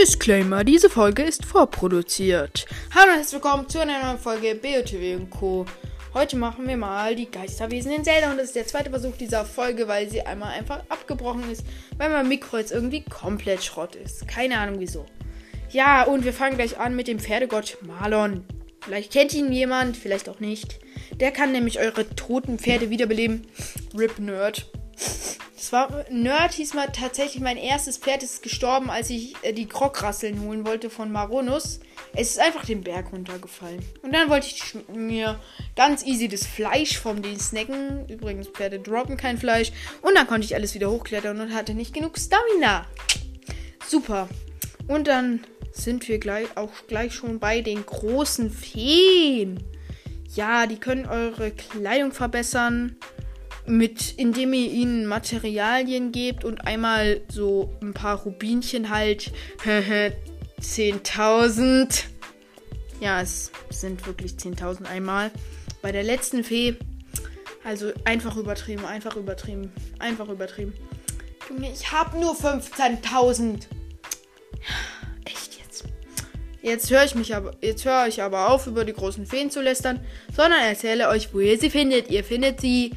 Disclaimer, diese Folge ist vorproduziert. Hallo und herzlich willkommen zu einer neuen Folge BOTW Co. Heute machen wir mal die Geisterwesen in Zelda und das ist der zweite Versuch dieser Folge, weil sie einmal einfach abgebrochen ist, weil mein Mikro jetzt irgendwie komplett Schrott ist. Keine Ahnung wieso. Ja, und wir fangen gleich an mit dem Pferdegott Marlon. Vielleicht kennt ihn jemand, vielleicht auch nicht. Der kann nämlich eure toten Pferde wiederbeleben. Rip Nerd. Das war Nerd hieß mal tatsächlich mein erstes Pferd ist gestorben, als ich äh, die Krograsseln holen wollte von Maronus. Es ist einfach den Berg runtergefallen. Und dann wollte ich mir ganz easy das Fleisch vom den snacken. Übrigens, Pferde droppen kein Fleisch. Und dann konnte ich alles wieder hochklettern und hatte nicht genug Stamina. Super. Und dann sind wir gleich auch gleich schon bei den großen Feen. Ja, die können eure Kleidung verbessern mit, indem ihr ihnen Materialien gebt und einmal so ein paar Rubinchen halt. 10.000. Ja, es sind wirklich 10.000 einmal. Bei der letzten Fee, also einfach übertrieben, einfach übertrieben, einfach übertrieben. Junge, ich habe nur 15.000. Echt jetzt. Jetzt höre ich mich aber, jetzt höre ich aber auf, über die großen Feen zu lästern, sondern erzähle euch, wo ihr sie findet. Ihr findet sie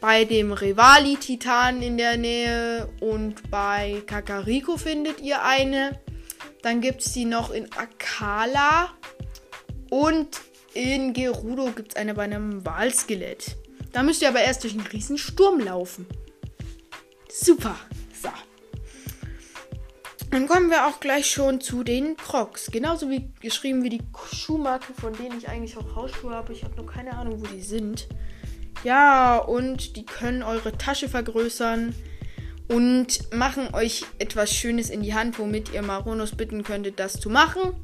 bei dem Rivali-Titan in der Nähe und bei Kakariko findet ihr eine. Dann gibt es die noch in Akala und in Gerudo gibt es eine bei einem Walskelett. Da müsst ihr aber erst durch einen riesen Sturm laufen. Super. So. Dann kommen wir auch gleich schon zu den Crocs. Genauso wie geschrieben wie die Schuhmarke, von denen ich eigentlich auch Hausschuhe habe. Ich habe noch keine Ahnung, wo die sind. Ja, und die können eure Tasche vergrößern und machen euch etwas Schönes in die Hand, womit ihr Maronus bitten könntet, das zu machen.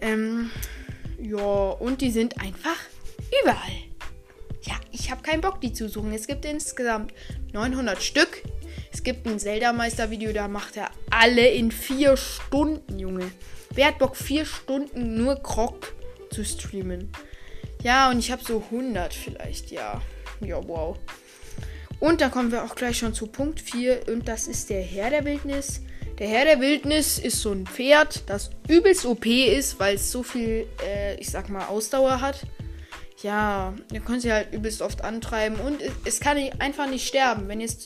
Ähm, ja, und die sind einfach überall. Ja, ich habe keinen Bock, die zu suchen. Es gibt insgesamt 900 Stück. Es gibt ein Zelda-Meister-Video, da macht er alle in vier Stunden, Junge. Wer hat Bock, vier Stunden nur Krog zu streamen? Ja, und ich habe so 100 vielleicht, ja. Ja, wow. Und dann kommen wir auch gleich schon zu Punkt 4 und das ist der Herr der Wildnis. Der Herr der Wildnis ist so ein Pferd, das übelst OP ist, weil es so viel, äh, ich sag mal, Ausdauer hat. Ja, ihr könnt sie halt übelst oft antreiben und es kann einfach nicht sterben. Wenn ihr es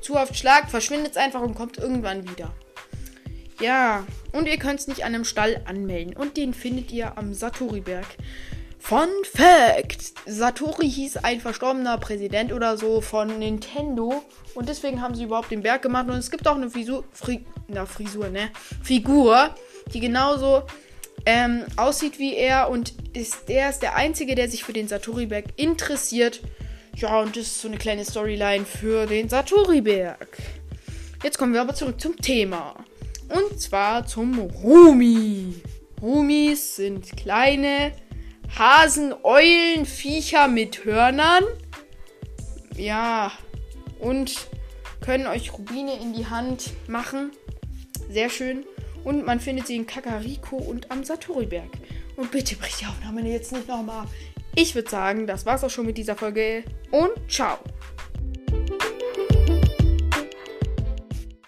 zu oft schlagt, verschwindet es einfach und kommt irgendwann wieder. Ja, und ihr könnt es nicht an einem Stall anmelden. Und den findet ihr am Satori-Berg. Fun Fact: Satori hieß ein verstorbener Präsident oder so von Nintendo und deswegen haben sie überhaupt den Berg gemacht und es gibt auch eine Frisur, Fri na, Frisur, ne? Figur, die genauso ähm, aussieht wie er und ist, der ist der einzige, der sich für den Satori-Berg interessiert. Ja, und das ist so eine kleine Storyline für den Satori-Berg. Jetzt kommen wir aber zurück zum Thema. Und zwar zum Rumi. Rumis sind kleine Hasen, Eulen, Viecher mit Hörnern. Ja, und können euch Rubine in die Hand machen. Sehr schön. Und man findet sie in Kakariko und am Satori-Berg. Und bitte bricht die Aufnahme jetzt nicht nochmal. Ich würde sagen, das war's auch schon mit dieser Folge. Und ciao.